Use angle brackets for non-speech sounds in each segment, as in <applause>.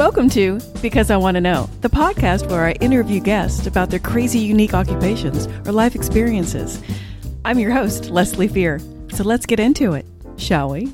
Welcome to Because I Want to Know, the podcast where I interview guests about their crazy, unique occupations or life experiences. I'm your host, Leslie Fear. So let's get into it, shall we?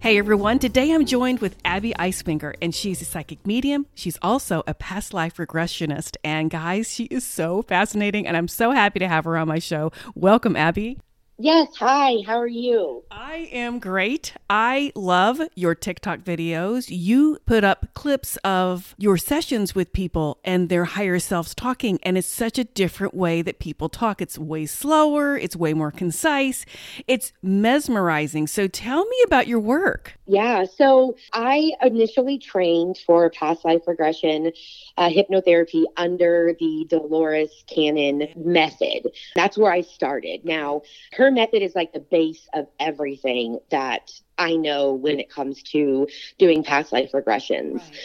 Hey everyone, today I'm joined with Abby Iseminger, and she's a psychic medium. She's also a past life regressionist. And guys, she is so fascinating, and I'm so happy to have her on my show. Welcome, Abby. Yes. Hi. How are you? I am great. I love your TikTok videos. You put up clips of your sessions with people and their higher selves talking, and it's such a different way that people talk. It's way slower, it's way more concise, it's mesmerizing. So tell me about your work. Yeah. So I initially trained for past life regression uh, hypnotherapy under the Dolores Cannon method. That's where I started. Now, her method is like the base of everything that I know when it comes to doing past life regressions. Right.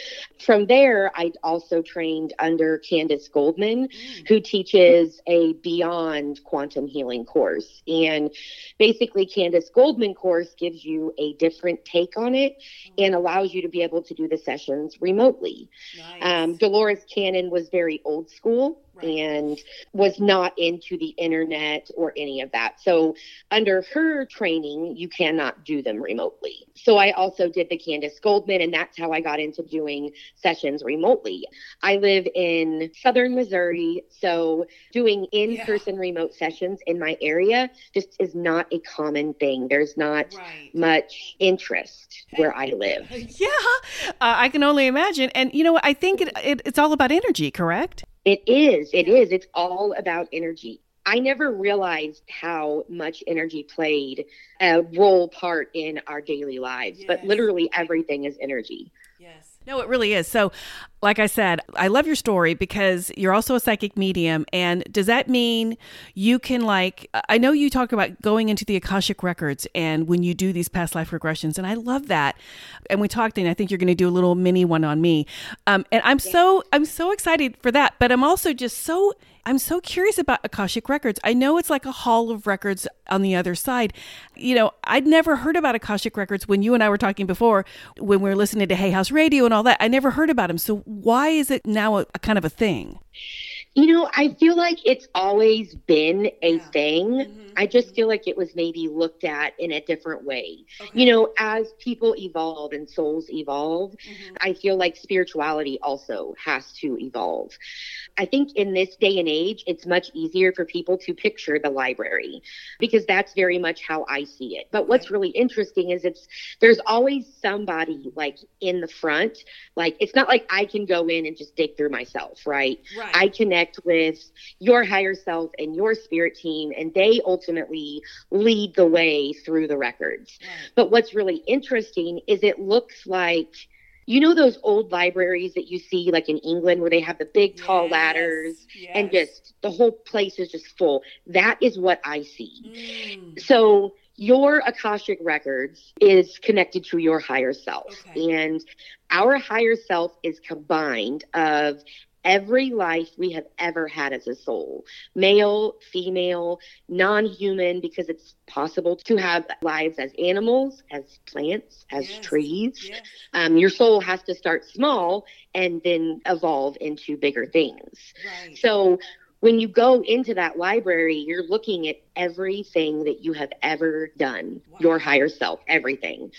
From there, I also trained under Candace Goldman, mm. who teaches a beyond quantum healing course. And basically, Candace Goldman course gives you a different take on it mm. and allows you to be able to do the sessions remotely. Nice. Um, Dolores Cannon was very old school and was not into the internet or any of that. So, under her training, you cannot do them remotely. So, I also did the Candace Goldman, and that's how I got into doing sessions remotely. I live in southern Missouri, so doing in person yeah. remote sessions in my area just is not a common thing. There's not right. much interest where I <laughs> live. Yeah, uh, I can only imagine. And you know, I think it, it, it's all about energy, correct? It is. It is. It's all about energy. I never realized how much energy played a role part in our daily lives, yes. but literally everything is energy. Yes. No, it really is. So, like I said, I love your story because you're also a psychic medium. And does that mean you can, like, I know you talk about going into the Akashic records and when you do these past life regressions, and I love that. And we talked, and I think you're going to do a little mini one on me. Um, and I'm so, I'm so excited for that. But I'm also just so I'm so curious about Akashic Records. I know it's like a hall of records on the other side. You know, I'd never heard about Akashic Records when you and I were talking before, when we were listening to Hay House Radio and all that. I never heard about them. So why is it now a, a kind of a thing? You know, I feel like it's always been a yeah. thing. Mm-hmm. I just feel like it was maybe looked at in a different way. Okay. You know, as people evolve and souls evolve, mm-hmm. I feel like spirituality also has to evolve. I think in this day and age, it's much easier for people to picture the library because that's very much how I see it. But what's really interesting is it's there's always somebody like in the front. Like it's not like I can go in and just dig through myself, right? right. I connect with your higher self and your spirit team, and they ultimately lead the way through the records. But what's really interesting is it looks like you know those old libraries that you see like in England where they have the big tall yes, ladders yes. and just the whole place is just full. That is what I see. Mm. So your Akashic records is connected to your higher self. Okay. And our higher self is combined of every life we have ever had as a soul male, female, non human, because it's possible to have lives as animals, as plants, as yes. trees. Yes. Um, your soul has to start small and then evolve into bigger things. Right. So when you go into that library, you're looking at everything that you have ever done, wow. your higher self, everything.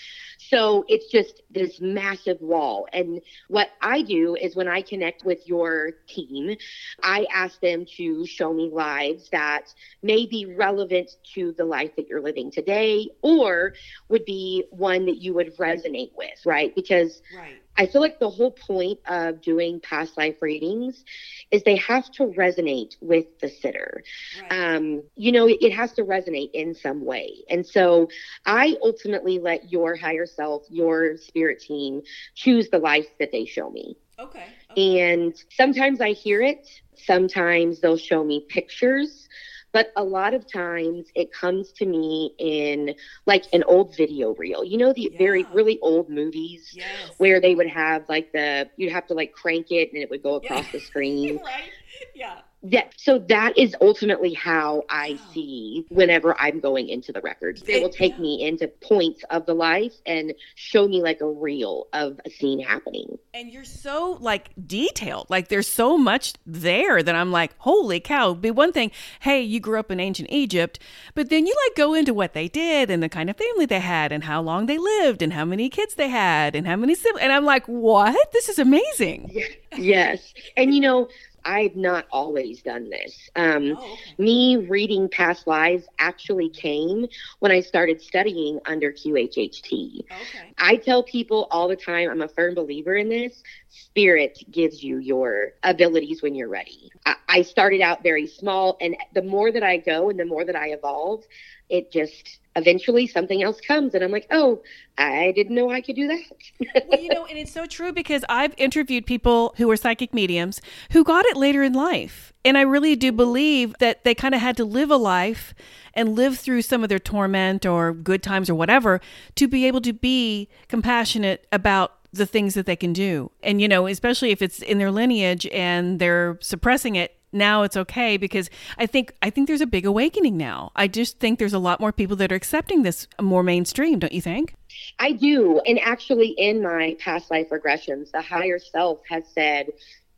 So it's just this massive wall. And what I do is when I connect with your team, I ask them to show me lives that may be relevant to the life that you're living today or would be one that you would resonate with, right? Because right. I feel like the whole point of doing past life readings is they have to resonate with the sitter. Right. Um, you know, it, it has to resonate in some way. And so I ultimately let your higher self, your spirit team, choose the life that they show me. Okay. okay. And sometimes I hear it, sometimes they'll show me pictures. But a lot of times it comes to me in like an old video reel. You know, the yeah. very, really old movies yes. where they would have like the, you'd have to like crank it and it would go across yeah. the <laughs> screen. right. Yeah Yeah, so that is ultimately how I see whenever I'm going into the records. They will take me into points of the life and show me like a reel of a scene happening. And you're so like detailed. Like there's so much there that I'm like, holy cow. Be one thing, hey, you grew up in ancient Egypt, but then you like go into what they did and the kind of family they had and how long they lived and how many kids they had and how many siblings. And I'm like, what? This is amazing. <laughs> yes. And you know, I've not always done this. Um, oh, okay. Me reading past lives actually came when I started studying under QHHT. Okay. I tell people all the time, I'm a firm believer in this. Spirit gives you your abilities when you're ready. I, I started out very small, and the more that I go and the more that I evolve, it just eventually something else comes and I'm like, oh, I didn't know I could do that. <laughs> well, you know, and it's so true because I've interviewed people who are psychic mediums who got it later in life. And I really do mm-hmm. believe that they kind of had to live a life and live through some of their torment or good times or whatever to be able to be compassionate about the things that they can do. And, you know, especially if it's in their lineage and they're suppressing it, now it's okay because I think I think there's a big awakening now. I just think there's a lot more people that are accepting this more mainstream, don't you think? I do. And actually in my past life regressions, the higher self has said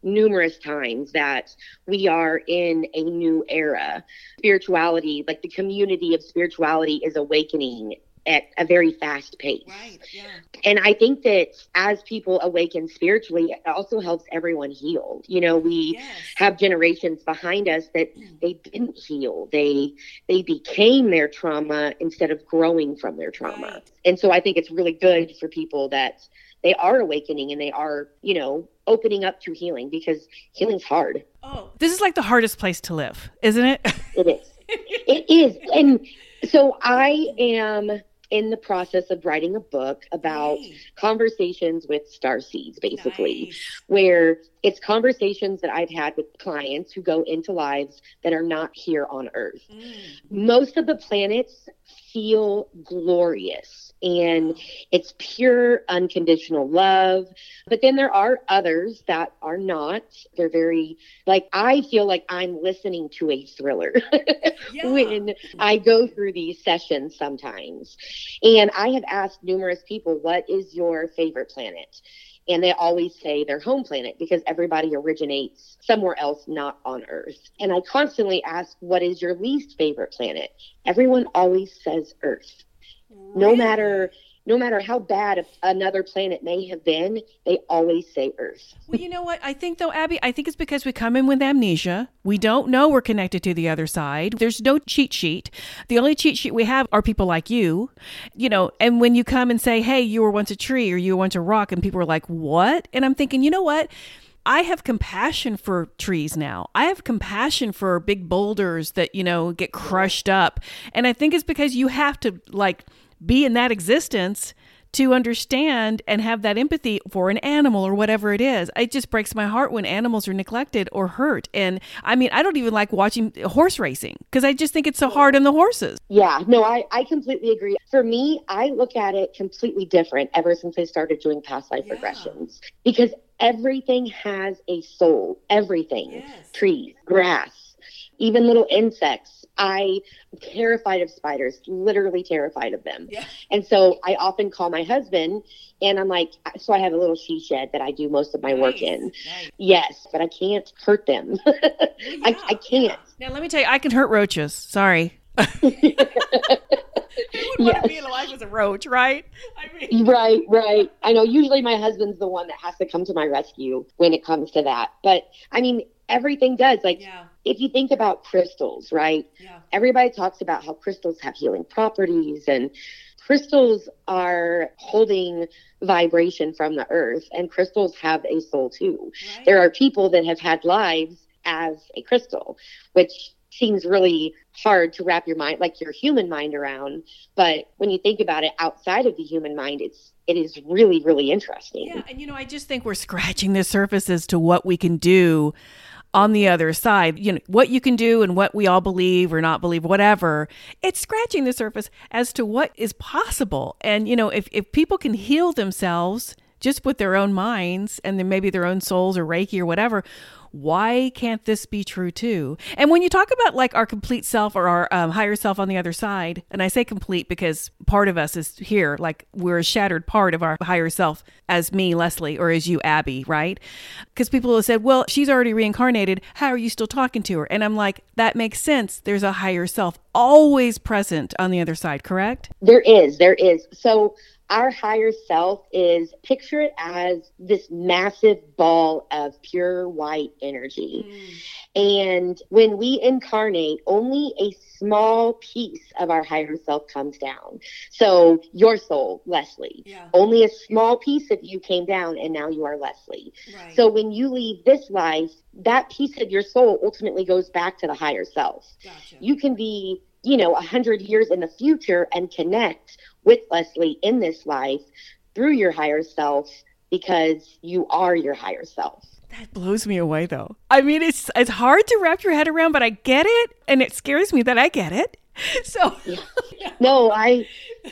numerous times that we are in a new era. Spirituality, like the community of spirituality is awakening at a very fast pace. Right, yeah. And I think that as people awaken spiritually, it also helps everyone heal. You know, we yes. have generations behind us that hmm. they didn't heal. They they became their trauma instead of growing from their trauma. Right. And so I think it's really good for people that they are awakening and they are, you know, opening up to healing because healing's hard. Oh, this is like the hardest place to live, isn't it? it is. It is. And so I am in the process of writing a book about nice. conversations with star seeds, basically, nice. where it's conversations that I've had with clients who go into lives that are not here on Earth. Mm. Most of the planets feel glorious and it's pure unconditional love. But then there are others that are not. They're very, like, I feel like I'm listening to a thriller <laughs> yeah. when I go through these sessions sometimes. And I have asked numerous people, what is your favorite planet? And they always say their home planet because everybody originates somewhere else, not on Earth. And I constantly ask, what is your least favorite planet? Everyone always says Earth. Really? No matter no matter how bad another planet may have been, they always say Earth. well, you know what? I think, though, Abby, I think it's because we come in with amnesia. We don't know we're connected to the other side. There's no cheat sheet. The only cheat sheet we have are people like you, you know, and when you come and say, hey, you were once a tree or you were once a rock, and people are like, what? And I'm thinking, you know what? I have compassion for trees now. I have compassion for big boulders that, you know, get crushed up. And I think it's because you have to like be in that existence to understand and have that empathy for an animal or whatever it is. It just breaks my heart when animals are neglected or hurt. And I mean, I don't even like watching horse racing because I just think it's so hard on the horses. Yeah, no, I, I completely agree. For me, I look at it completely different ever since I started doing past life yeah. regressions because everything has a soul. Everything yes. trees, grass, even little insects I am terrified of spiders, literally terrified of them. Yeah. And so I often call my husband and I'm like, so I have a little she shed that I do most of my nice. work in. Nice. Yes, but I can't hurt them. <laughs> yeah, I, I can't. Now, let me tell you, I can hurt roaches. Sorry. Who would yes. want to be in alive as a roach, right? I mean, right, right. I know. Usually, my husband's the one that has to come to my rescue when it comes to that. But I mean, everything does. Like, yeah. If you think about crystals, right? Yeah. Everybody talks about how crystals have healing properties, and crystals are holding vibration from the earth, and crystals have a soul too. Right. There are people that have had lives as a crystal, which seems really hard to wrap your mind like your human mind around but when you think about it outside of the human mind it's it is really really interesting yeah and you know i just think we're scratching the surface as to what we can do on the other side. You know what you can do and what we all believe or not believe whatever it's scratching the surface as to what is possible. And you know if, if people can heal themselves just with their own minds and then maybe their own souls or Reiki or whatever, why can't this be true too? And when you talk about like our complete self or our um, higher self on the other side, and I say complete because part of us is here, like we're a shattered part of our higher self as me, Leslie, or as you, Abby, right? Because people have said, well, she's already reincarnated. How are you still talking to her? And I'm like, that makes sense. There's a higher self always present on the other side, correct? There is. There is. So, our higher self is picture it as this massive ball of pure white energy. Mm. And when we incarnate, only a small piece of our higher self comes down. So your soul, Leslie, yeah. only a small piece of you came down and now you are Leslie. Right. So when you leave this life, that piece of your soul ultimately goes back to the higher self. Gotcha. You can be you know, a hundred years in the future and connect with Leslie in this life through your higher self because you are your higher self. That blows me away though. I mean it's it's hard to wrap your head around, but I get it and it scares me that I get it. <laughs> So yeah. No, I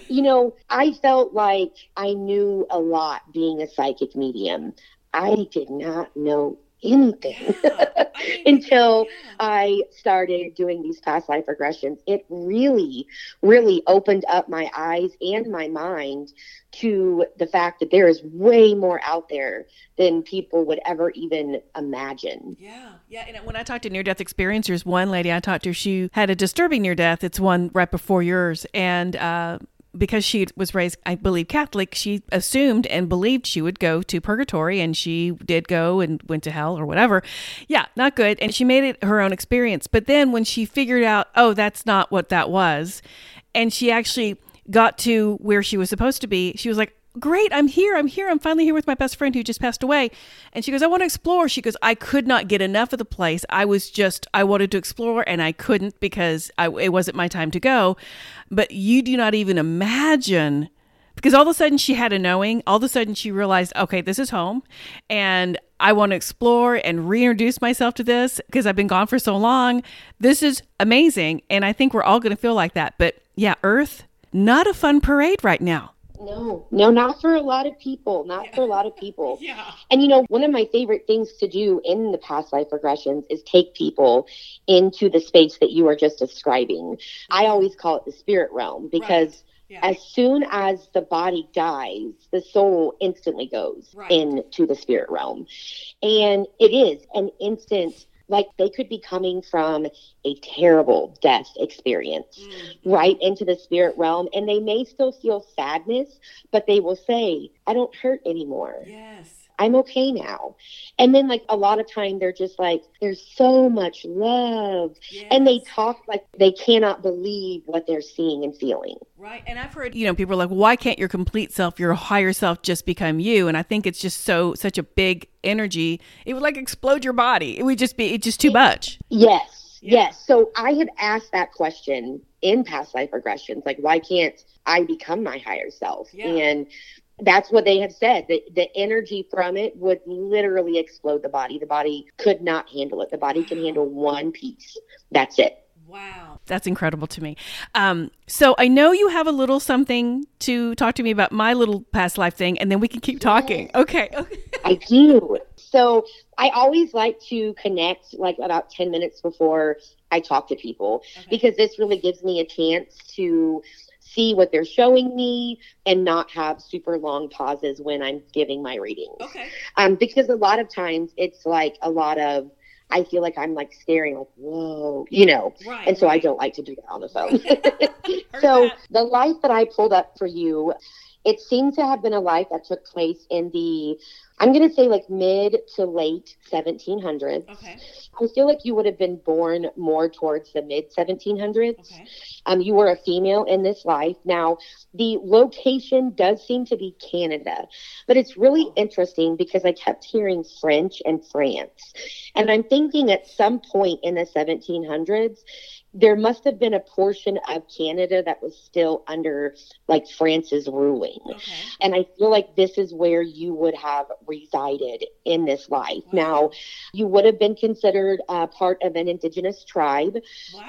you know, I felt like I knew a lot being a psychic medium. I did not know anything yeah. I <laughs> mean, until yeah. I started doing these past life regressions. It really, really opened up my eyes and my mind to the fact that there is way more out there than people would ever even imagine. Yeah. Yeah. And when I talked to near death experiencers, one lady I talked to, she had a disturbing near death. It's one right before yours. And, uh, because she was raised, I believe, Catholic, she assumed and believed she would go to purgatory, and she did go and went to hell or whatever. Yeah, not good. And she made it her own experience. But then when she figured out, oh, that's not what that was, and she actually got to where she was supposed to be, she was like, great i'm here i'm here i'm finally here with my best friend who just passed away. And she goes i want to explore. She goes i could not get enough of the place. I was just i wanted to explore and i couldn't because I, it wasn't my time to go. But you do not even imagine because all of a sudden she had a knowing all of a sudden she realized okay this is home and i want to explore and reintroduce myself to this because i've been gone for so long. This is amazing and i think we're all going to feel like that. But yeah earth not a fun parade right now no, no, not for a lot of people. Not yeah. for a lot of <laughs> people. yeah. And you know, one of my favorite things to do in the past life regressions is take people into the space that you are just describing. I mm-hmm. always call it the spirit realm because. Right. Yeah. As soon as the body dies, the soul instantly goes right. into the spirit realm. And it is an instant like they could be coming from a terrible death experience mm-hmm. right into the spirit realm and they may still feel sadness but they will say i don't hurt anymore yes i'm okay now and then like a lot of time they're just like there's so much love yes. and they talk like they cannot believe what they're seeing and feeling Right. And I've heard, you know, people are like, why can't your complete self, your higher self just become you? And I think it's just so, such a big energy. It would like explode your body. It would just be, it's just too much. Yes. Yes. So I had asked that question in past life regressions, like, why can't I become my higher self? Yeah. And that's what they have said. The, the energy from it would literally explode the body. The body could not handle it. The body can handle one piece. That's it. Wow. That's incredible to me. Um, so I know you have a little something to talk to me about my little past life thing, and then we can keep talking. <laughs> Okay. I do. So I always like to connect like about 10 minutes before I talk to people okay. because this really gives me a chance to see what they're showing me and not have super long pauses when I'm giving my readings. Okay. Um, because a lot of times it's like a lot of I feel like I'm like staring like, whoa, you know. Right, and so right. I don't like to do that on the phone. <laughs> <laughs> so that. the life that I pulled up for you, it seems to have been a life that took place in the I'm going to say like mid to late 1700s. Okay. I feel like you would have been born more towards the mid 1700s. Okay. Um, you were a female in this life. Now, the location does seem to be Canada, but it's really interesting because I kept hearing French and France. And I'm thinking at some point in the 1700s, there must have been a portion of Canada that was still under like France's ruling. Okay. And I feel like this is where you would have resided in this life. Wow. Now, you would have been considered uh, part of an indigenous tribe.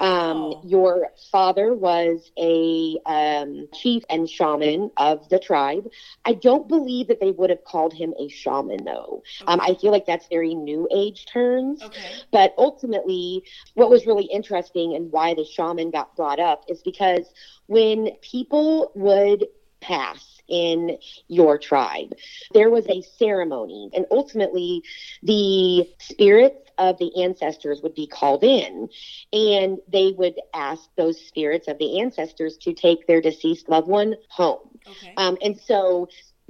Um, wow. Um, your father was a um, chief and shaman of the tribe. I don't believe that they would have called him a shaman, though. Okay. Um, I feel like that's very new age terms. Okay. But ultimately, what was really interesting and why the shaman got brought up is because when people would pass in your tribe. There was a ceremony, and ultimately, the spirits of the ancestors would be called in, and they would ask those spirits of the ancestors to take their deceased loved one home. Okay. Um, and so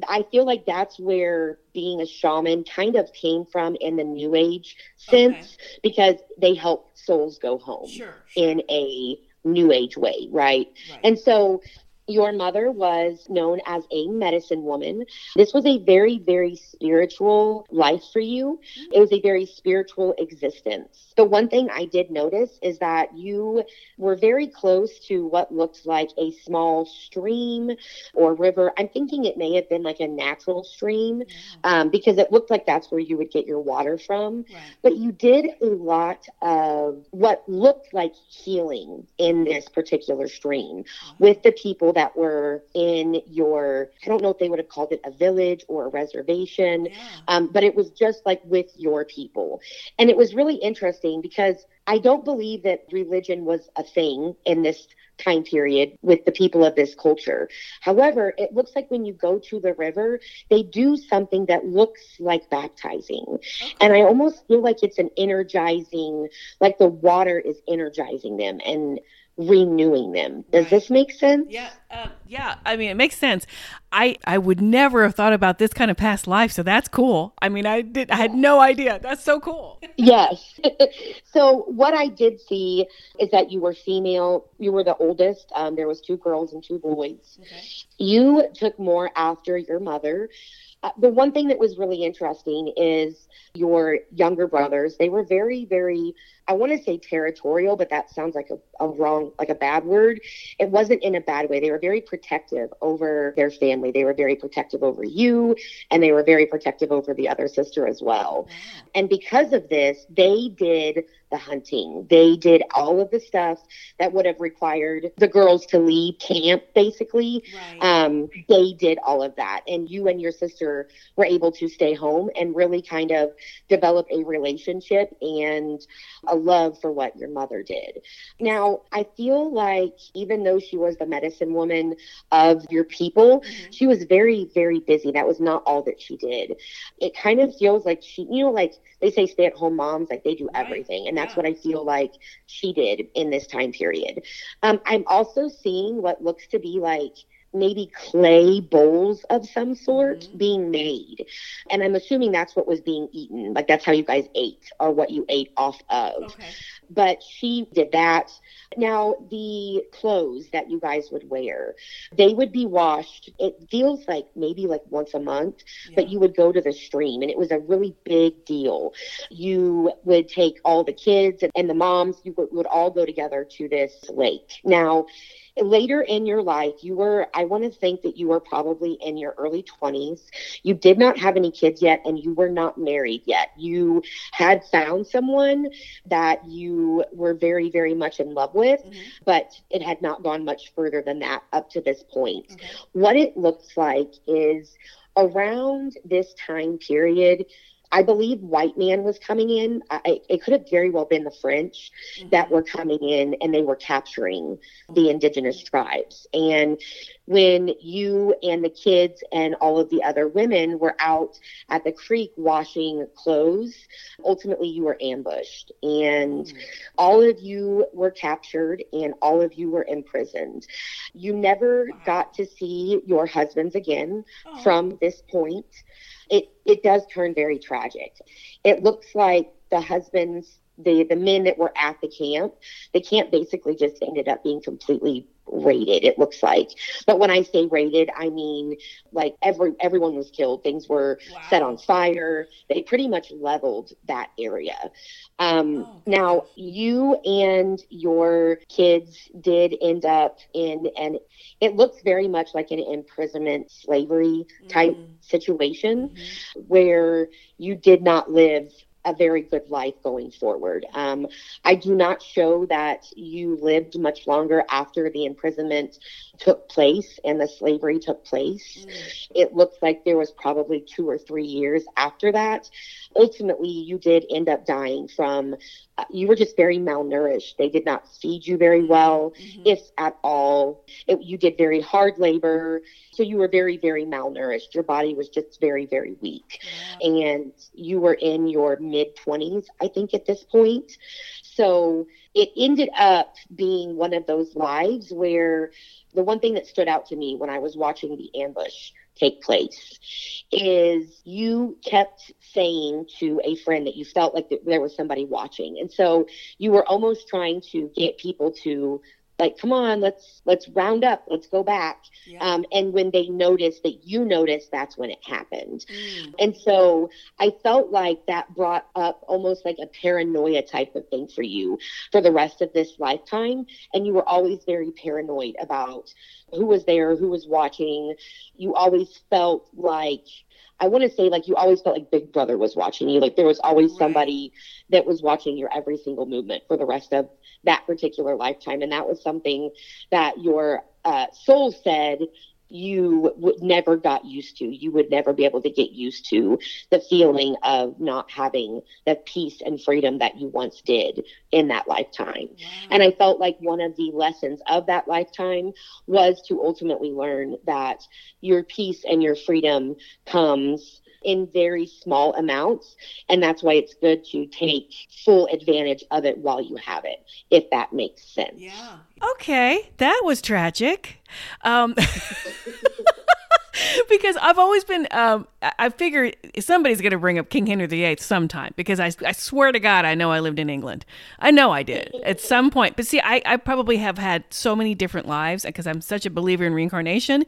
I feel like that's where being a shaman kind of came from in the new age sense okay. because they help souls go home sure, sure. in a new age way, right? right? And so your mother was known as a medicine woman. This was a very, very spiritual life for you. It was a very spiritual existence. The one thing I did notice is that you were very close to what looked like a small stream or river. I'm thinking it may have been like a natural stream um, because it looked like that's where you would get your water from. Right. But you did a lot of what looked like healing in this particular stream uh-huh. with the people that were in your, I don't know if they would have called it a village or a reservation, yeah. um, but it was just like with your people. And it was really interesting because I don't believe that religion was a thing in this time period with the people of this culture. However, it looks like when you go to the river, they do something that looks like baptizing. Okay. And I almost feel like it's an energizing, like the water is energizing them. And renewing them. Does right. this make sense? Yeah, uh, yeah. I mean, it makes sense. I I would never have thought about this kind of past life, so that's cool. I mean, I did. I had no idea. That's so cool. <laughs> yes. <laughs> so what I did see is that you were female. You were the oldest. Um, there was two girls and two boys. Okay. You took more after your mother. Uh, the one thing that was really interesting is your younger brothers. They were very, very I want to say territorial, but that sounds like a, a, wrong, like a bad word. It wasn't in a bad way. They were very protective over their family. They were very protective over you, and they were very protective over the other sister as well. Wow. And because of this, they did the hunting. They did all of the stuff that would have required the girls to leave camp, basically. Right. Um, they did all of that. And you and your sister were able to stay home and really kind of develop a relationship and a love for what your mother did. Now, I feel like even though she was the medicine woman of your people, mm-hmm. she was very, very busy. That was not all that she did. It kind of feels like she, you know, like they say stay at home moms, like they do everything. And that's yeah. what I feel like she did in this time period. Um, I'm also seeing what looks to be like, maybe clay bowls of some sort mm-hmm. being made. And I'm assuming that's what was being eaten. Like that's how you guys ate or what you ate off of. Okay. But she did that. Now, the clothes that you guys would wear, they would be washed. It feels like maybe like once a month, yeah. but you would go to the stream and it was a really big deal. You would take all the kids and the moms, you would, would all go together to this lake. Now, later in your life, you were, I want to think that you were probably in your early 20s. You did not have any kids yet, and you were not married yet. You had found someone that you were very, very much in love with, mm-hmm. but it had not gone much further than that up to this point. Okay. What it looks like is around this time period, I believe white man was coming in. I, it could have very well been the French mm-hmm. that were coming in and they were capturing the indigenous tribes. And when you and the kids and all of the other women were out at the creek washing clothes, ultimately you were ambushed and mm-hmm. all of you were captured and all of you were imprisoned. You never wow. got to see your husbands again oh. from this point it it does turn very tragic. It looks like the husbands the the men that were at the camp, the camp basically just ended up being completely raided it looks like but when i say raided i mean like every everyone was killed things were wow. set on fire they pretty much leveled that area um, oh, now you and your kids did end up in and it looks very much like an imprisonment slavery type mm-hmm. situation mm-hmm. where you did not live a very good life going forward. Um, I do not show that you lived much longer after the imprisonment took place and the slavery took place. Mm. It looks like there was probably two or three years after that. Ultimately, you did end up dying from, you were just very malnourished. They did not feed you very well, mm-hmm. if at all. It, you did very hard labor. So you were very, very malnourished. Your body was just very, very weak. Yeah. And you were in your mid 20s, I think, at this point. So it ended up being one of those lives where the one thing that stood out to me when I was watching the ambush take place is you kept saying to a friend that you felt like there was somebody watching. And so you were almost trying to get people to like come on let's let's round up let's go back yeah. um, and when they noticed that you noticed that's when it happened mm. and so i felt like that brought up almost like a paranoia type of thing for you for the rest of this lifetime and you were always very paranoid about who was there who was watching you always felt like I want to say like you always felt like Big Brother was watching you. Like there was always right. somebody that was watching your every single movement for the rest of that particular lifetime. And that was something that your uh, soul said you would never got used to. You would never be able to get used to the feeling of not having the peace and freedom that you once did in that lifetime. Wow. And I felt like one of the lessons of that lifetime was to ultimately learn that your peace and your freedom comes in very small amounts. And that's why it's good to take full advantage of it while you have it, if that makes sense. Yeah. Okay. That was tragic. Um, <laughs> because I've always been, um, I figure somebody's going to bring up King Henry VIII sometime because I, I swear to God, I know I lived in England. I know I did at <laughs> some point. But see, I, I probably have had so many different lives because I'm such a believer in reincarnation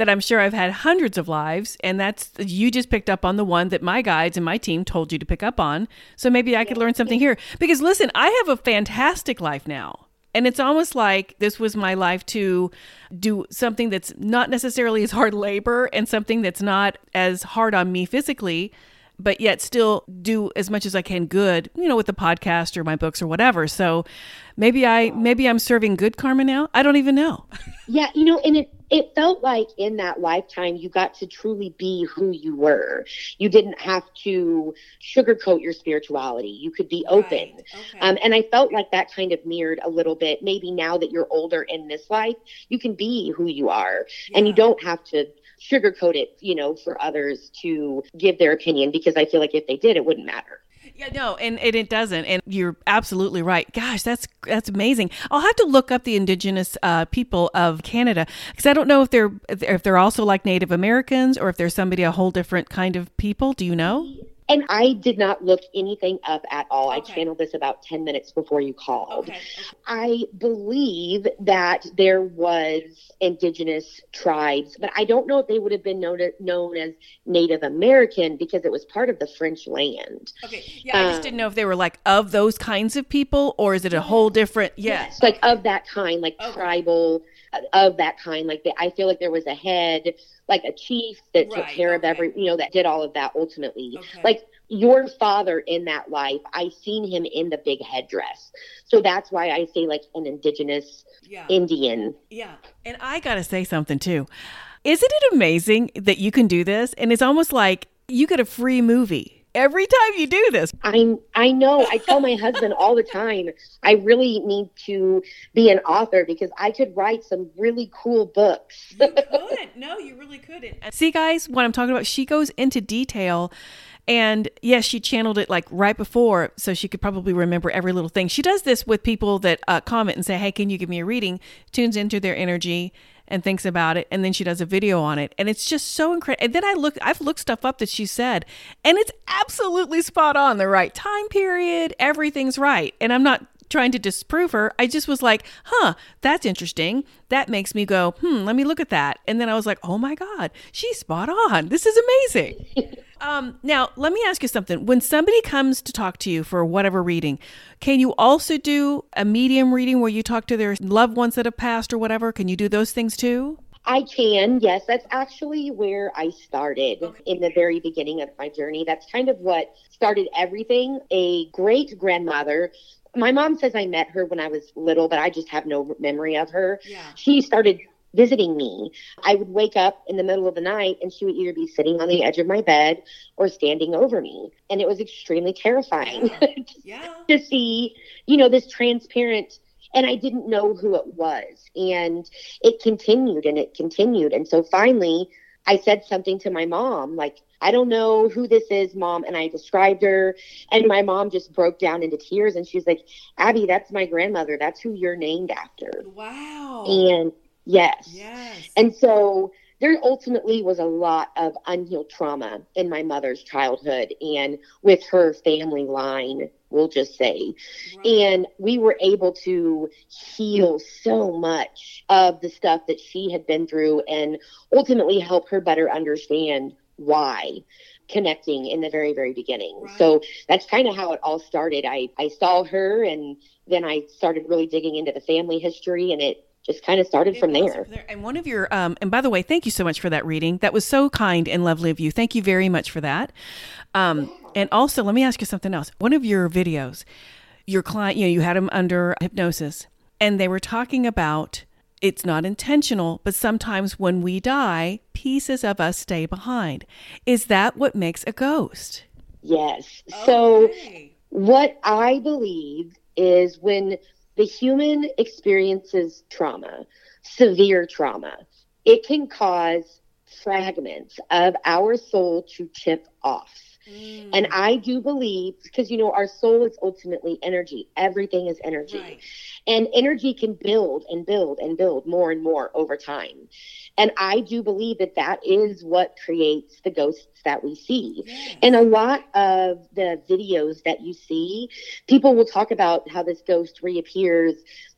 that I'm sure I've had hundreds of lives, and that's you just picked up on the one that my guides and my team told you to pick up on. So maybe I could learn something here. Because listen, I have a fantastic life now. And it's almost like this was my life to do something that's not necessarily as hard labor and something that's not as hard on me physically, but yet still do as much as I can good, you know, with the podcast or my books or whatever. So maybe I maybe I'm serving good karma now. I don't even know. Yeah, you know, and it it felt like in that lifetime you got to truly be who you were. You didn't have to sugarcoat your spirituality. You could be open. Right. Okay. Um, and I felt like that kind of mirrored a little bit. Maybe now that you're older in this life, you can be who you are yeah. and you don't have to sugarcoat it, you know, for others to give their opinion because I feel like if they did, it wouldn't matter. Yeah, no, and, and it doesn't. And you're absolutely right. Gosh, that's that's amazing. I'll have to look up the indigenous uh, people of Canada because I don't know if they're if they're also like Native Americans or if they're somebody a whole different kind of people. Do you know? And I did not look anything up at all. Okay. I channeled this about 10 minutes before you called. Okay. I believe that there was indigenous tribes, but I don't know if they would have been known, known as Native American because it was part of the French land. Okay. Yeah, I just um, didn't know if they were like of those kinds of people or is it a whole different, yes. like of that kind, like okay. tribal of that kind. Like the, I feel like there was a head, like a chief that right, took care okay. of every, you know, that did all of that ultimately. Okay. Like your father in that life, I seen him in the big headdress. So that's why I say like an indigenous yeah. Indian. Yeah. And I got to say something too. Isn't it amazing that you can do this? And it's almost like you get a free movie every time you do this. I I know. I tell my husband all the time, I really need to be an author because I could write some really cool books. you could. <laughs> No, you really couldn't. See guys, what I'm talking about, she goes into detail and yes, she channeled it like right before, so she could probably remember every little thing. She does this with people that uh, comment and say, "Hey, can you give me a reading?" Tunes into their energy, and thinks about it and then she does a video on it. And it's just so incredible and then i look i've looked stuff up that she said and it's absolutely spot on the right time period everything's right. And i'm not trying to disprove her. I just was like, huh, that's interesting. That makes me go, hmm, let me look at that. And then I was like, oh my God, she's spot on. This is amazing. <laughs> um, now, let me ask you something. When somebody comes to talk to you for whatever reading, can you also do a medium reading where you talk to their loved ones that have passed or whatever? Can you do those things too? I can, yes. That's actually where I started in the very beginning of my journey. That's kind of what started everything. A great grandmother my mom says I met her when I was little, but I just have no memory of her. Yeah. She started visiting me. I would wake up in the middle of the night and she would either be sitting on the edge of my bed or standing over me. And it was extremely terrifying yeah. <laughs> to see, you know, this transparent and I didn't know who it was. And it continued and it continued. And so finally I said something to my mom like I don't know who this is, mom. And I described her, and my mom just broke down into tears. And she's like, Abby, that's my grandmother. That's who you're named after. Wow. And yes. Yes. And so there ultimately was a lot of unhealed trauma in my mother's childhood and with her family line, we'll just say. Right. And we were able to heal so much of the stuff that she had been through and ultimately help her better understand why connecting in the very very beginning right. so that's kind of how it all started i i saw her and then i started really digging into the family history and it just kind of started from there. there. And one of your, um, and by the way, thank you so much for that reading. That was so kind and lovely of you. Thank you very much for that. Um, and also, let me ask you something else. One of your videos, your client, you know, you had him under hypnosis, and they were talking about it's not intentional, but sometimes when we die, pieces of us stay behind. Is that what makes a ghost? Yes. So, what I believe is when the human experiences trauma, severe trauma, it can cause fragments of our soul to chip off. Mm. And I do believe, because you know, our soul is ultimately energy, everything is energy. Right. And energy can build and build and build more and more over time. And I do believe that that is what creates the ghosts that we see. And a lot of the videos that you see, people will talk about how this ghost reappears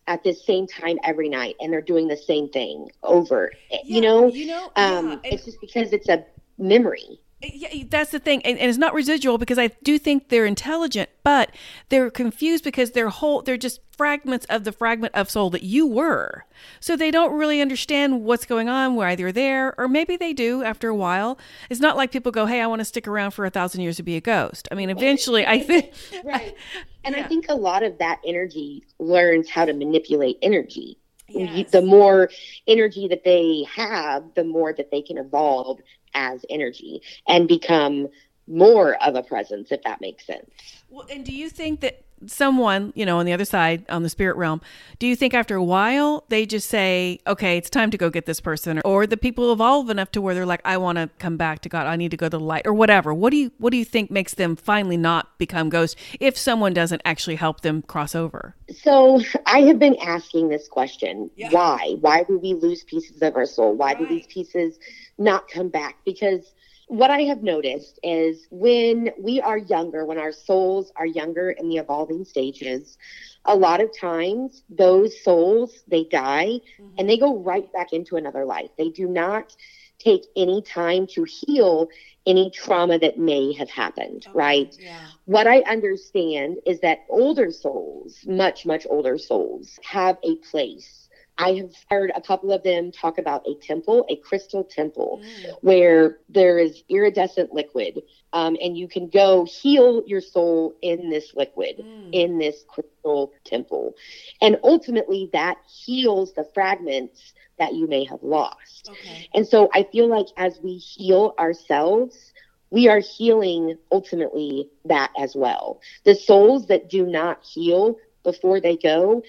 at the same time every night and they're doing the same thing over. Yeah, you know, you know, um, yeah. it's just because it's a memory. Yeah, that's the thing, and, and, it's not residual because I do think they're intelligent, but they're confused because they're whole. They're just fragments of the fragment of soul that you were. So they don't really understand what's going on. Why they're there, or maybe they do after a while. It's not like people go, "Hey, I want to stick around for a thousand years to be a ghost." I mean, eventually, I think. <laughs> right, and yeah. I think a lot of that energy learns how to manipulate energy. Yes. The more energy that they have, the more that they can evolve as energy and become more of a presence, if that makes sense. Well, and do you think that someone, you know, on the other side, on the spirit realm, do you think after a while they just say, okay, it's time to go get this person? Or, the people evolve enough to where they're like, I want to come back to God. I need to go to the light or whatever. What do you, what do you think makes them finally not become ghosts if someone doesn't actually help them cross over? So I have been asking this question. Yeah. Why? Why do we lose pieces of our soul? Why right. do these pieces not come back? Because what I have noticed is when we are younger, when our souls are younger in the evolving stages, a lot of times those souls they die mm-hmm. and they go right back into another life. They do not take any time to heal any trauma that may have happened, okay. right? Yeah. What I understand is that older souls, much, much older souls, have a place I have heard a couple of them talk about a temple, a crystal temple, mm. where there is iridescent liquid, um, and you can go heal your soul in this liquid, mm. in this crystal temple. And ultimately, that heals the fragments that you may have lost. Okay. And so I feel like as we heal ourselves, we are healing ultimately that as well. The souls that do not heal before they go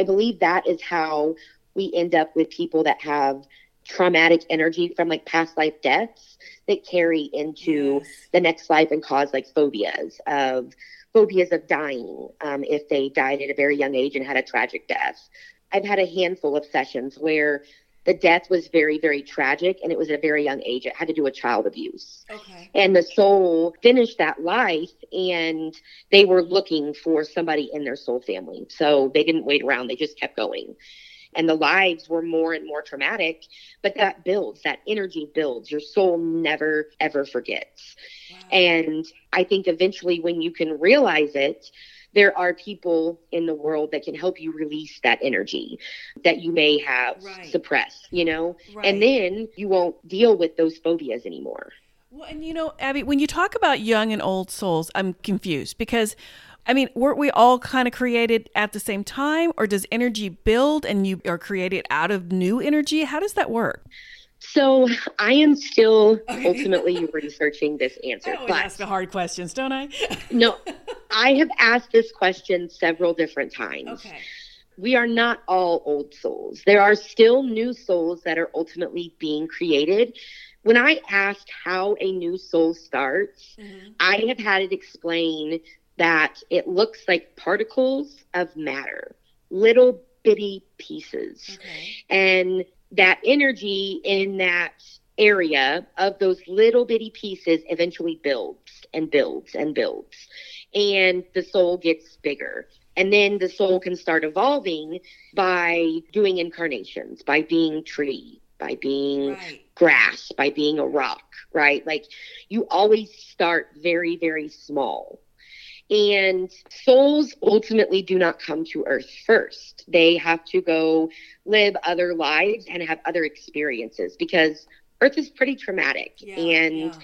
I believe that is how we end up with people that have traumatic energy from like past life deaths that carry into the next life and cause like phobias of phobias of dying um, if they died at a very young age and had a tragic death. I've had a handful of sessions where the death was very, very tragic and it was at a very young age. It had to do with child abuse. Okay. And the soul finished that life and they were looking for somebody in their soul family. So they didn't wait around, they just kept going. And the lives were more and more traumatic, but that builds, that energy builds. Your soul never, ever forgets. Wow. And I think eventually, when you can realize it, there are people in the world that can help you release that energy that you may have Right. suppressed, you know? Right. And then you won't deal with those phobias anymore. Well, and you know, Abby, when you talk about young and old souls, I'm confused because, I mean, weren't we all kind of created at the same time, or does energy build and you are created out of new energy? How does that work? So I am still ultimately <laughs> researching this answer. But ask the hard questions, don't I? no, <laughs> I have asked this question several different times. we are not all old souls. There are still new souls that are ultimately being created. When I asked how a new soul starts, Mm-hmm. I have had it explain that it looks like particles of matter, little bitty pieces. Okay. And that energy in that area of those little bitty pieces eventually builds and builds and builds. And the soul gets bigger. And then the soul can start evolving by doing incarnations, by being tree, by being Right. grass, by being a rock, right? Like you always start very, very small. And souls ultimately do not come to earth first. They have to go live other lives and have other experiences because earth is pretty traumatic. and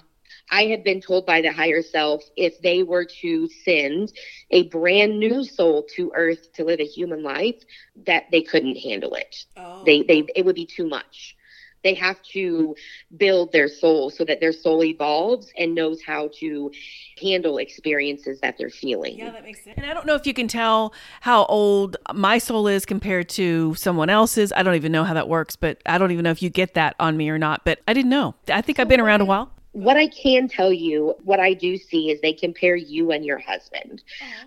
I have been told by the higher self if they were to send a brand new soul to earth to live a human life, that they couldn't handle it oh. they they it would be too much they have to build their soul so that their soul evolves and knows how to handle experiences that they're feeling Yeah, that makes sense. And I don't know if you can tell how old my soul is compared to someone else's. I don't even know how that works, but I don't even know if you get that on me or not. But I didn't know. I think I've been around a while. What i can tell you what i do see is they compare you and your husband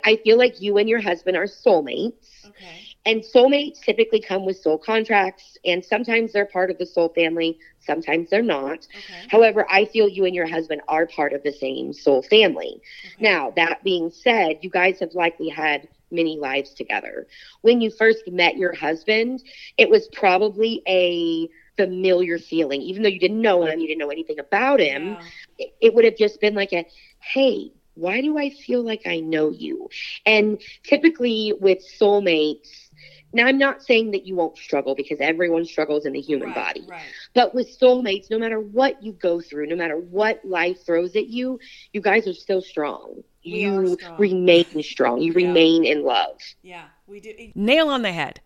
i feel like you and your husband are soulmates Okay. and soulmates typically come with soul contracts and sometimes they're part of the soul family sometimes they're not Okay. However, I feel you and your husband are part of the same soul family. Now, that being said, you guys have likely had many lives together. When you first met your husband, it was probably a familiar feeling. Even though you didn't know him, you didn't know anything about him, it, it would have just been like a, hey, why do I feel like I know you? And typically with soulmates, now I'm not saying that you won't struggle because everyone struggles in the human body. Right. But with soulmates, no matter what you go through, no matter what life throws at you, you guys are still strong. We you strong. remain strong. You Yeah. remain in love. Yeah, we do. Nail on the head.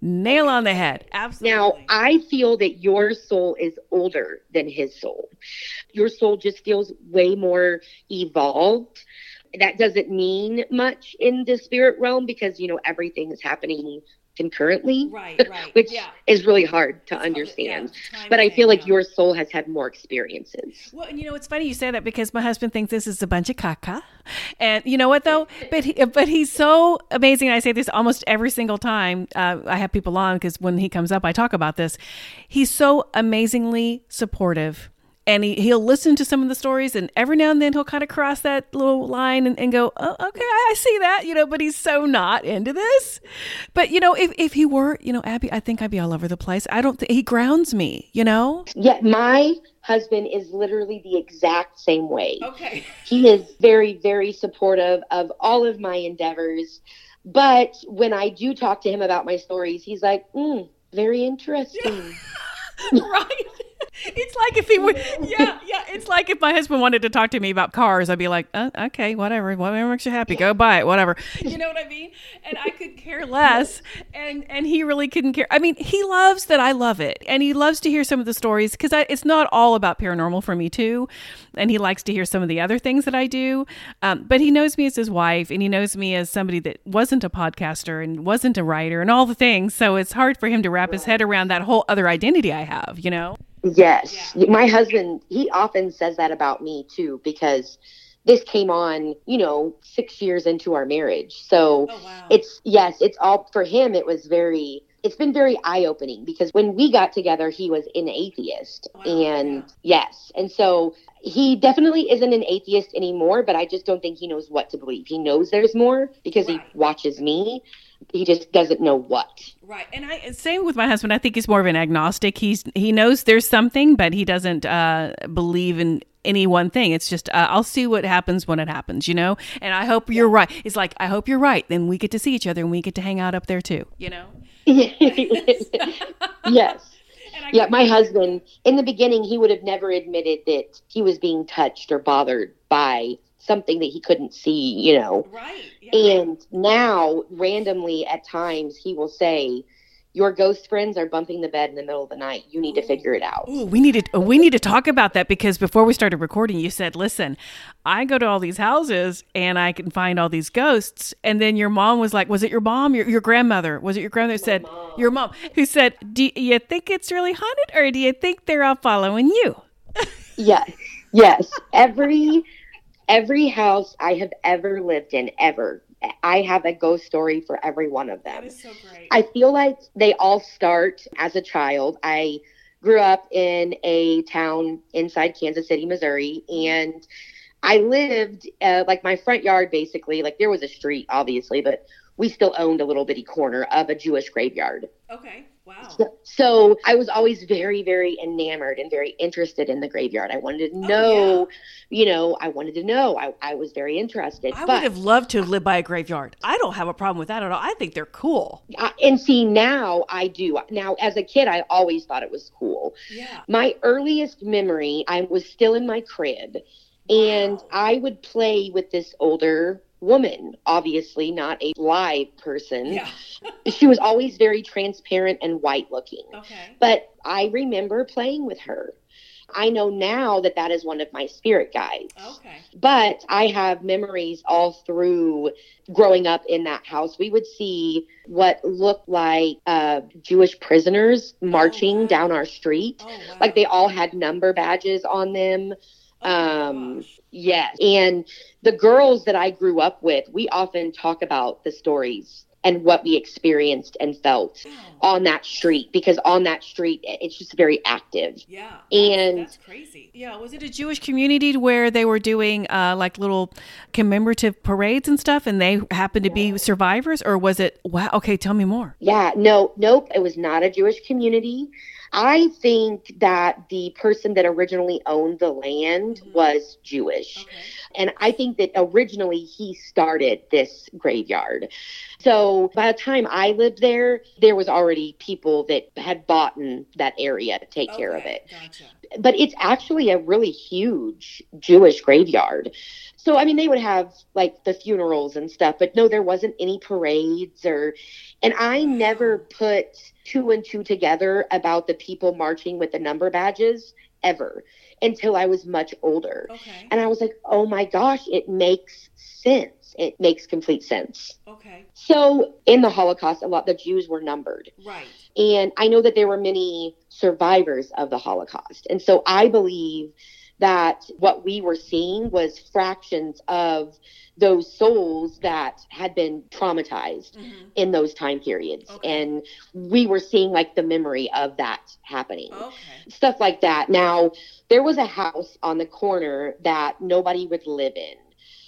Nail on the head. Absolutely. Now, I feel that your soul is older than his soul. Your soul just feels way more evolved. That doesn't mean much in the spirit realm because, you know, everything is happening concurrently, right, right. <laughs> which yeah. is really hard to understand. yeah, But I feel like your soul has had more experiences. Well, and you know, it's funny you say that because my husband thinks this is a bunch of caca, and you know what though? <laughs> But he, but he's so amazing. I say this almost every single time uh, I have people on because when he comes up, I talk about this. He's so amazingly supportive. And he, he'll listen to some of the stories, and every now and then he'll kind of cross that little line and, and go, oh, okay, I, see that, you know, but he's so not into this. But, you know, if, if he were, you know, Abby, I think I'd be all over the place. I don't think he grounds me, you know? Yeah, my husband is literally the exact same way. Okay. He is very, very supportive of all of my endeavors. But when I do talk to him about my stories, he's like, mm, very <laughs> interesting. <laughs> right. <laughs> It's like if he would, <laughs> yeah, yeah. It's like if my husband wanted to talk to me about cars, I'd be like, uh, okay, whatever, whatever makes you happy, go buy it, whatever. <laughs> You know what I mean? And I could care less, and and he really couldn't care. I mean, he loves that I love it, and he loves to hear some of the stories because it's not all about paranormal for me too, and he likes to hear some of the other things that I do. Um, but he knows me as his wife, and he knows me as somebody that wasn't a podcaster and wasn't a writer and all the things. So it's hard for him to wrap his head around that whole other identity I have. You know? Yes. My husband, he often says that about me too, because this came on, you know, six years into our marriage. So Oh wow. it's, yes, it's all for him. It was very it's been very eye opening because when we got together, he was an atheist. Wow, and yeah. yes. And so he definitely isn't an atheist anymore, but I just don't think he knows what to believe. He knows there's more because Right. he watches me. He just doesn't know what. Right, and I same with my husband. I think he's more of an agnostic. He's he knows there's something, but he doesn't uh, believe in any one thing. It's just uh, I'll see what happens when it happens, you know. And I hope you're right. It's like I hope you're right. Then we get to see each other and we get to hang out up there too, you know. <laughs> <laughs> yes. And I, Yeah, my husband, in the beginning, he would have never admitted that he was being touched or bothered by something that he couldn't see, you know. right. yeah. And now, randomly at times, he will say, Your ghost friends are bumping the bed in the middle of the night. You need to figure it out. Ooh, we need to uh, we need to talk about that because before we started recording, you said, "Listen, I go to all these houses and I can find all these ghosts." And then your mom was like, "Was it your mom? Your your grandmother? Was it your grandmother?" Said your mom who said, "Do you think it's really haunted, or do you think they're all following you?" Yes. Yes. Every every house I have ever lived in, ever, I have a ghost story for every one of them. so great. I feel like they all start as a child. I grew up in a town inside Kansas City, Missouri, and I lived uh, like my front yard basically, like there was a street, obviously, but we still owned a little bitty corner of a Jewish graveyard. okay. Wow. So, so I was always very, very enamored and very interested in the graveyard. I wanted to Oh, know, you know, I wanted to know. I, I was very interested. I would have loved to live by a graveyard. I don't have a problem with that at all. I think they're cool. I, and see now I do. Now as a kid I always thought it was cool. Yeah. My earliest memory, I was still in my crib and Wow. I would play with this older woman, obviously not a live person. Yeah. <laughs> She was always very transparent and white looking. Okay. But I remember playing with her. I know now that that is one of my spirit guides. Okay. But I have memories all through growing up in that house. We would see what looked like uh, Jewish prisoners marching wow. down our street. Oh, wow. Like they all had number badges on them. Oh, Um. Yes. And the girls that I grew up with, we often talk about the stories and what we experienced and felt Wow. on that street because on that street, it's just very active. Yeah. And- that's crazy. Yeah. Was it a Jewish community where they were doing uh, like little commemorative parades and stuff and they happened to be survivors or was it, wow, okay, tell me more. Yeah, no, nope. It was not a Jewish community. I think that the person that originally owned the land Mhm. was Jewish. Okay. And I think that originally he started this graveyard. So by the time I lived there, there was already people that had bought in that area to take care of it. Gotcha. But it's actually a really huge Jewish graveyard. So I mean they would have like the funerals and stuff, but no there wasn't any parades or and I never put two and two together about the people marching with the number badges ever until I was much older. Okay. And I was like, oh my gosh, it makes sense. It makes complete sense. Okay. So in the Holocaust, a lot the Jews were numbered. Right. And I know that there were many survivors of the Holocaust. And so I believe that what we were seeing was fractions of those souls that had been traumatized Mm-hmm. in those time periods. Okay. And we were seeing like the memory of that happening Okay. stuff like that. Now, there was a house on the corner that nobody would live in.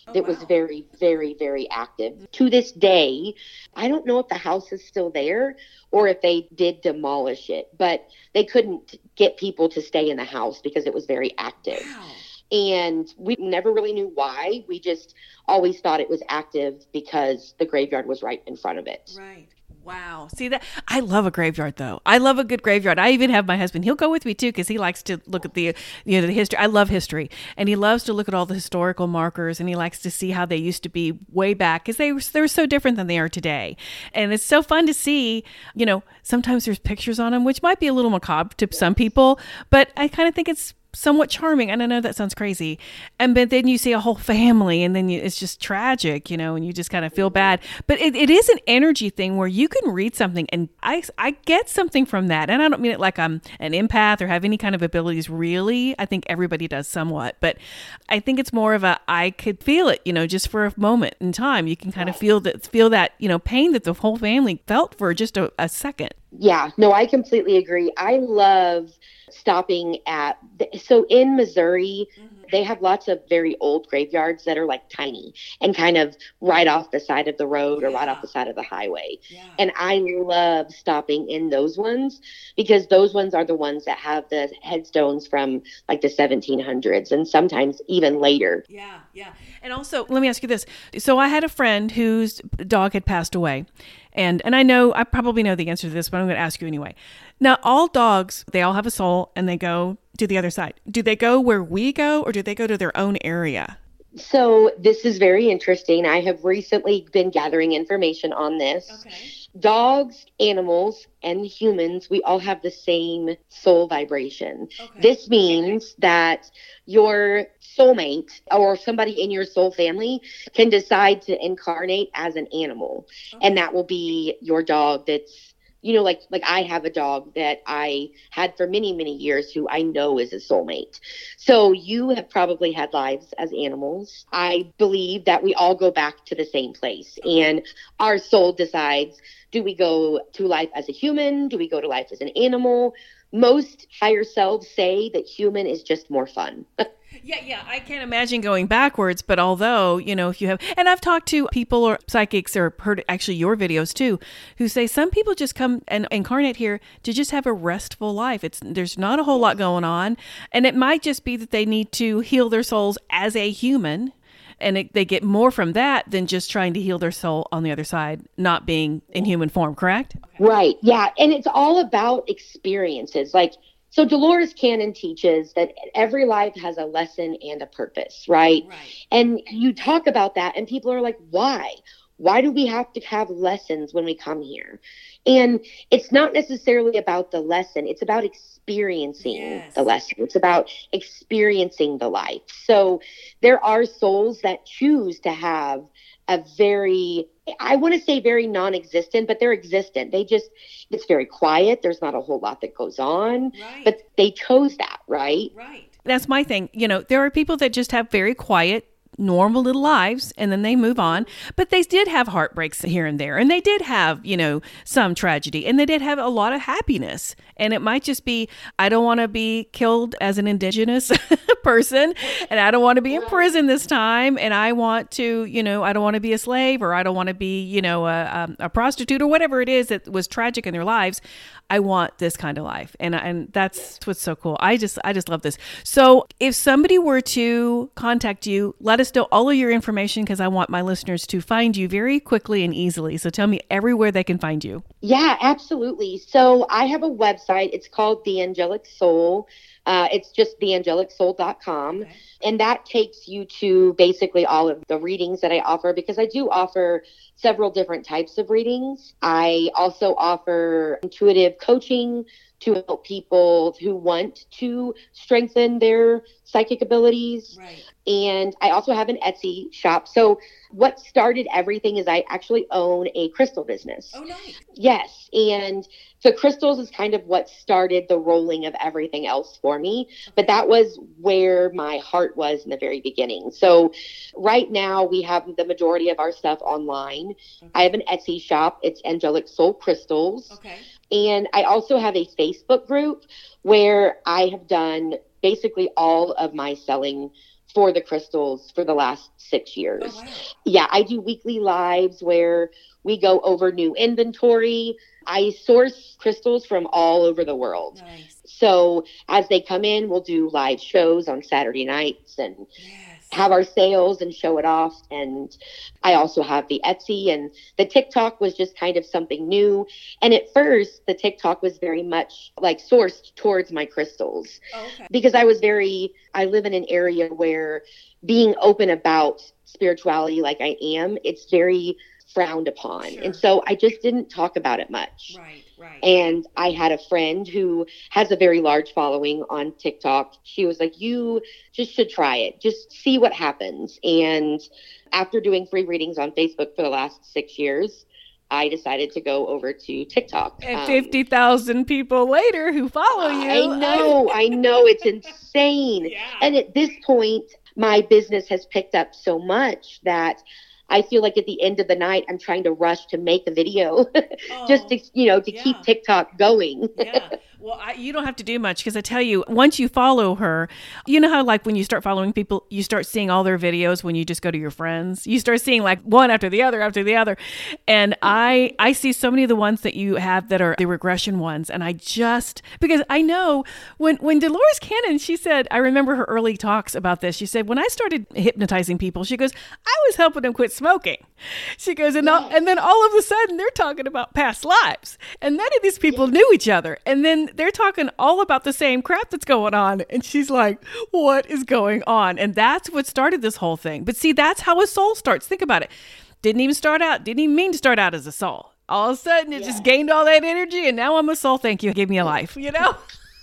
Oh, It was very, very, very active. Mm-hmm. To this day, I don't know if the house is still there or if they did demolish it, but they couldn't get people to stay in the house because it was very active. Wow. And we never really knew why. We just always thought it was active because the graveyard was right in front of it. Right. Wow. See that I love a graveyard though. I love a good graveyard. I even have my husband. He'll go with me too because he likes to look at the you know the history. I love history, and he loves to look at all the historical markers, and he likes to see how they used to be way back because they were they're so different than they are today. And it's so fun to see. You know, sometimes there's pictures on them, which might be a little macabre to some people, but I kind of think it's somewhat charming. And I know that sounds crazy. And but then you see a whole family and then you, it's just tragic, you know, and you just kind of feel bad. But it, it is an energy thing where you can read something and I, I get something from that. And I don't mean it like I'm an empath or have any kind of abilities really. I think everybody does somewhat, but I think it's more of a, I could feel it, you know, just for a moment in time. You can kind of feel that, feel that, you know, pain that the whole family felt for just a, a second. Yeah, no, I completely agree. I love stopping at the, so in Missouri, mm-hmm. they have lots of very old graveyards that are like tiny and kind of right off the side of the road yeah. or right off the side of the highway. Yeah. And I love stopping in those ones because those ones are the ones that have the headstones from like the 1700s and sometimes even later. Yeah, yeah. And also, let me ask you this. So I had a friend whose dog had passed away. And and I know I probably know the answer to this, but I'm going to ask you anyway. Now, all dogs, they all have a soul and they go to the other side. Do they go where we go or do they go to their own area? So, this is very interesting. I have recently been gathering information on this. Okay. Dogs, animals, and humans, we all have the same soul vibration. Okay. This means that your soulmate or somebody in your soul family can decide to incarnate as an animal. Okay. And that will be your dog that's you know like like i have a dog that i had for many many years who i know is a soulmate. So you have probably had lives as animals. I believe that we all go back to the same place and our soul decides do we go to life as a human? Do we go to life as an animal? Most higher selves say that human is just more fun <laughs> Yeah, yeah, I can't imagine going backwards. But although, you know, if you have, and I've talked to people or psychics or heard actually your videos too, who say some people just come and incarnate here to just have a restful life. It's there's not a whole lot going on, and it might just be that they need to heal their souls as a human. And it, they get more from that than just trying to heal their soul on the other side, not being in human form, correct? Right. Yeah. And it's all about experiences. Like, so Dolores Cannon teaches that every life has a lesson and a purpose, right? right? And you talk about that, and people are like, why? Why do we have to have lessons when we come here? And it's not necessarily about the lesson, it's about experiencing yes. the lesson. It's about experiencing the life. So there are souls that choose to have a very I want to say very non-existent, but they're existent. They just it's very quiet. There's not a whole lot that goes on, right. but they chose that, right? Right. That's my thing. You know, there are people that just have very quiet normal little lives and then they move on. But they did have heartbreaks here and there. And they did have, you know, some tragedy and they did have a lot of happiness. And it might just be, I don't want to be killed as an indigenous <laughs> person and I don't want to be in prison this time. And I want to, you know, I don't want to be a slave or I don't want to be, you know, a, a, a prostitute or whatever it is that was tragic in their lives. I want this kind of life. And and that's what's so cool. I just I just love this. So, if somebody were to contact you, let us know all of your information because I want my listeners to find you very quickly and easily. So, tell me everywhere they can find you. Yeah, absolutely. So, I have a website. It's called The Angelic Soul. Uh, it's just theangelicsoul.com. Okay. And that takes you to basically all of the readings that I offer because I do offer several different types of readings. I also offer intuitive coaching to help people who want to strengthen their psychic abilities. Right. And I also have an Etsy shop. So what started everything is I actually own a crystal business. Oh, nice. Yes. And so crystals is kind of what started the rolling of everything else for me. But that was where my heart was in the very beginning. So right now we have the majority of our stuff online. Okay. I have an Etsy shop. It's Angelic Soul Crystals. Okay. And I also have a Facebook group where I have done basically all of my selling for the crystals for the last six years. Oh, wow. Yeah, I do weekly lives where we go over new inventory. I source crystals from all over the world. Nice. So as they come in, we'll do live shows on Saturday nights and yeah have our sales and show it off. And I also have the Etsy and the TikTok was just kind of something new. And at first, the TikTok was very much like sourced towards my crystals okay. because I was very, I live in an area where being open about spirituality like I am, it's very frowned upon. Sure. And so I just didn't talk about it much. Right. Right. And I had a friend who has a very large following on TikTok. She was like, You just should try it, just see what happens. And after doing free readings on Facebook for the last six years, I decided to go over to TikTok. And um, 50,000 people later who follow you. I know, I know. It's <laughs> insane. Yeah. And at this point, my business has picked up so much that I feel like at the end of the night, I'm trying to rush to make a video oh, <laughs> just to, oh, you know, to yeah. keep TikTok going. yeah. <laughs> Well, I, you don't have to do much because I tell you, once you follow her, you know how like when you start following people, you start seeing all their videos when you just go to your friends. You start seeing like one after the other after the other, and I I see so many of the ones that you have that are the regression ones, and I just because I know when when Dolores Cannon, she said, I remember her early talks about this. She said when I started hypnotizing people, she goes, I was helping them quit smoking. She goes, and all, and then all of a sudden they're talking about past lives, and none of these people knew each other, and then they're talking all about the same crap that's going on. And she's like, what is going on? And that's what started this whole thing. But see, that's how a soul starts. Think about it. Didn't even start out, didn't even mean to start out as a soul. All of a sudden, it yeah. just gained all that energy, and now I'm a soul. Thank you. Give me a life, you know?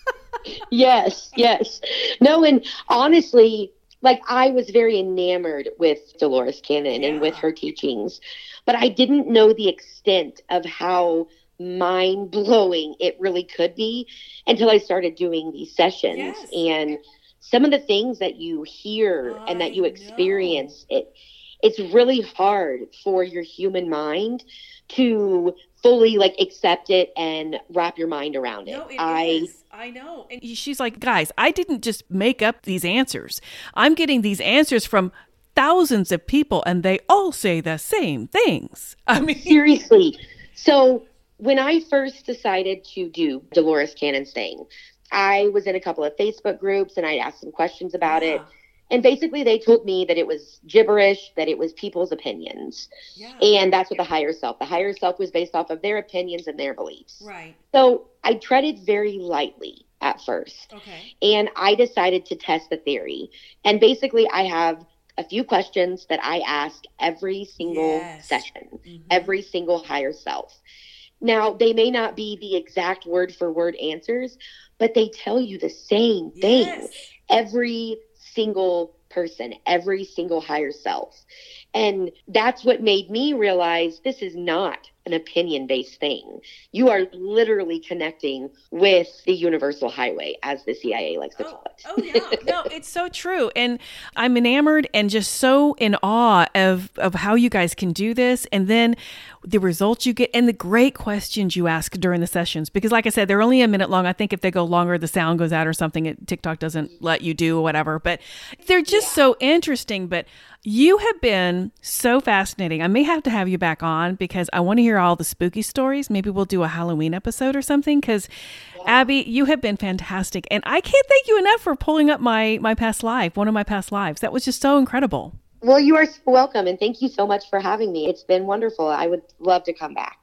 <laughs> yes, yes. No, and honestly, like I was very enamored with Dolores Cannon yeah. and with her teachings, but I didn't know the extent of how mind blowing it really could be until I started doing these sessions yes. and some of the things that you hear I and that you experience know. it it's really hard for your human mind to fully like accept it and wrap your mind around it. No, it I is. I know. And she's like, guys, I didn't just make up these answers. I'm getting these answers from thousands of people and they all say the same things. <laughs> I mean seriously. So when I first decided to do Dolores Cannon's thing, I was in a couple of Facebook groups and I asked some questions about yeah. it. And basically, they told me that it was gibberish, that it was people's opinions. Yeah. And that's what the higher self, the higher self was based off of their opinions and their beliefs. Right. So I treaded very lightly at first. Okay. And I decided to test the theory. And basically, I have a few questions that I ask every single yes. session, mm-hmm. every single higher self. Now, they may not be the exact word for word answers, but they tell you the same thing. Yes. Every single person, every single higher self. And that's what made me realize this is not an opinion based thing. You are literally connecting with the universal highway, as the CIA likes to oh, call it. oh, yeah. No, <laughs> it's so true. And I'm enamored and just so in awe of, of how you guys can do this. And then the results you get and the great questions you ask during the sessions. Because, like I said, they're only a minute long. I think if they go longer, the sound goes out or something. It, TikTok doesn't let you do or whatever. But they're just yeah. so interesting. But you have been so fascinating. I may have to have you back on because I want to hear all the spooky stories. Maybe we'll do a Halloween episode or something because yeah. Abby, you have been fantastic. And I can't thank you enough for pulling up my my past life, one of my past lives. That was just so incredible. Well, you are welcome and thank you so much for having me. It's been wonderful. I would love to come back.